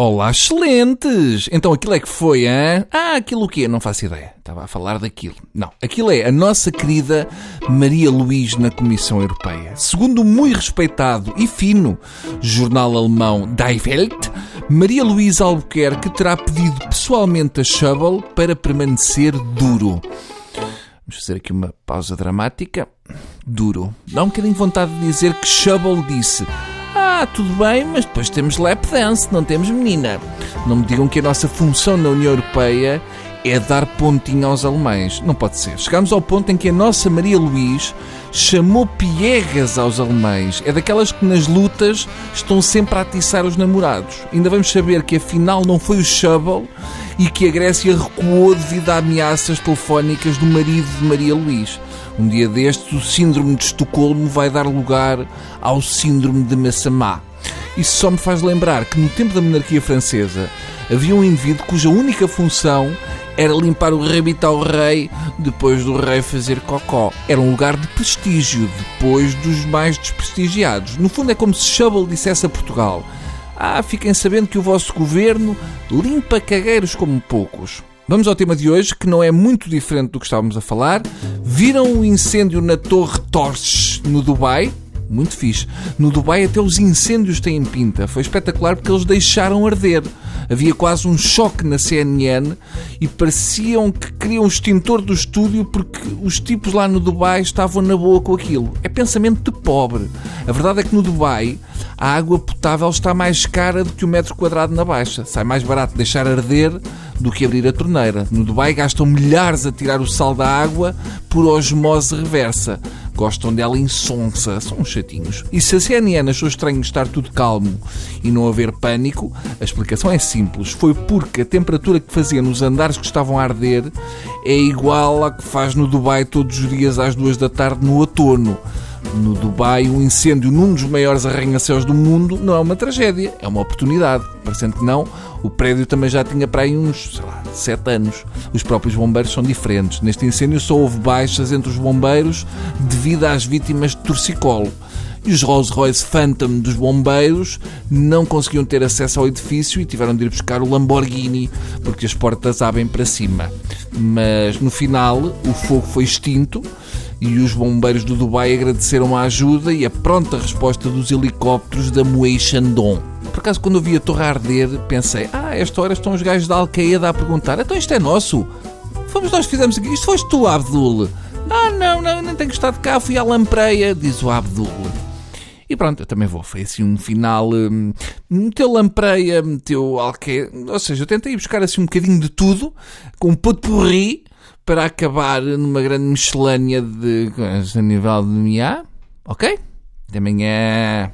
Olá, excelentes! Então aquilo é que foi, hein? Ah, aquilo o quê? Não faço ideia. Estava a falar daquilo. Não, aquilo é a nossa querida Maria Luís na Comissão Europeia. Segundo o muito respeitado e fino jornal alemão Die Welt, Maria Luís Albuquerque terá pedido pessoalmente a Schubble para permanecer duro. Vamos fazer aqui uma pausa dramática. Duro. Dá um bocadinho de vontade de dizer que Schubble disse ah, tudo bem, mas depois temos lap dance, não temos menina. Não me digam que a nossa função na União Europeia é dar pontinho aos alemães. Não pode ser. Chegamos ao ponto em que a nossa Maria Luís chamou piegas aos alemães. É daquelas que nas lutas estão sempre a atiçar os namorados. Ainda vamos saber que afinal não foi o Schubble e que a Grécia recuou devido a ameaças telefónicas do marido de Maria Luís. Um dia destes, o síndrome de Estocolmo vai dar lugar ao síndrome de Massamá. Isso só me faz lembrar que no tempo da monarquia francesa havia um indivíduo cuja única função era limpar o rabito ao rei depois do rei fazer cocó. Era um lugar de prestígio depois dos mais desprestigiados. No fundo é como se Schubble dissesse a Portugal ah, fiquem sabendo que o vosso governo limpa cagueiros como poucos. Vamos ao tema de hoje, que não é muito diferente do que estávamos a falar. Viram o incêndio na Torre Torres, no Dubai? Muito fixe. No Dubai até os incêndios têm pinta. Foi espetacular porque eles deixaram arder. Havia quase um choque na CNN e pareciam que queriam o extintor do estúdio porque os tipos lá no Dubai estavam na boa com aquilo. É pensamento de pobre. A verdade é que no Dubai a água potável está mais cara do que o metro quadrado na Baixa. Sai mais barato deixar arder do que abrir a torneira. No Dubai gastam milhares a tirar o sal da água por osmose reversa. Gostam dela insonsa, são chatinhos. E se a CNN achou estranho estar tudo calmo e não haver pânico, a explicação é simples. Foi porque a temperatura que fazia nos andares que estavam a arder é igual à que faz no Dubai todos os dias às duas da tarde no outono. No Dubai, um incêndio num dos maiores arranha-céus do mundo não é uma tragédia, é uma oportunidade. Parecendo que não, o prédio também já tinha para aí uns, sei lá, sete anos. Os próprios bombeiros são diferentes. Neste incêndio só houve baixas entre os bombeiros devido às vítimas de torcicolo. E os Rolls-Royce Phantom dos bombeiros não conseguiam ter acesso ao edifício e tiveram de ir buscar o Lamborghini porque as portas abrem para cima. Mas no final o fogo foi extinto e os bombeiros do Dubai agradeceram a ajuda e a pronta resposta dos helicópteros da Moei Shandong. Por acaso, quando eu vi a torre arder, pensei: ah, esta hora estão os gajos da Al-Qaeda a perguntar: então isto é nosso? Fomos nós que fizemos aqui. Isto foste tu, Abdul? Ah, não, não, nem tenho estado cá, fui à lampreia, diz o Abdul. E pronto, eu também vou. Foi assim um final. Hum, meteu lampreia, meteu Al-Qaeda. Ou seja, eu tentei buscar assim um bocadinho de tudo, com um pot porri para acabar numa grande miscelânea de a nível de Miá. Ok? Até amanhã.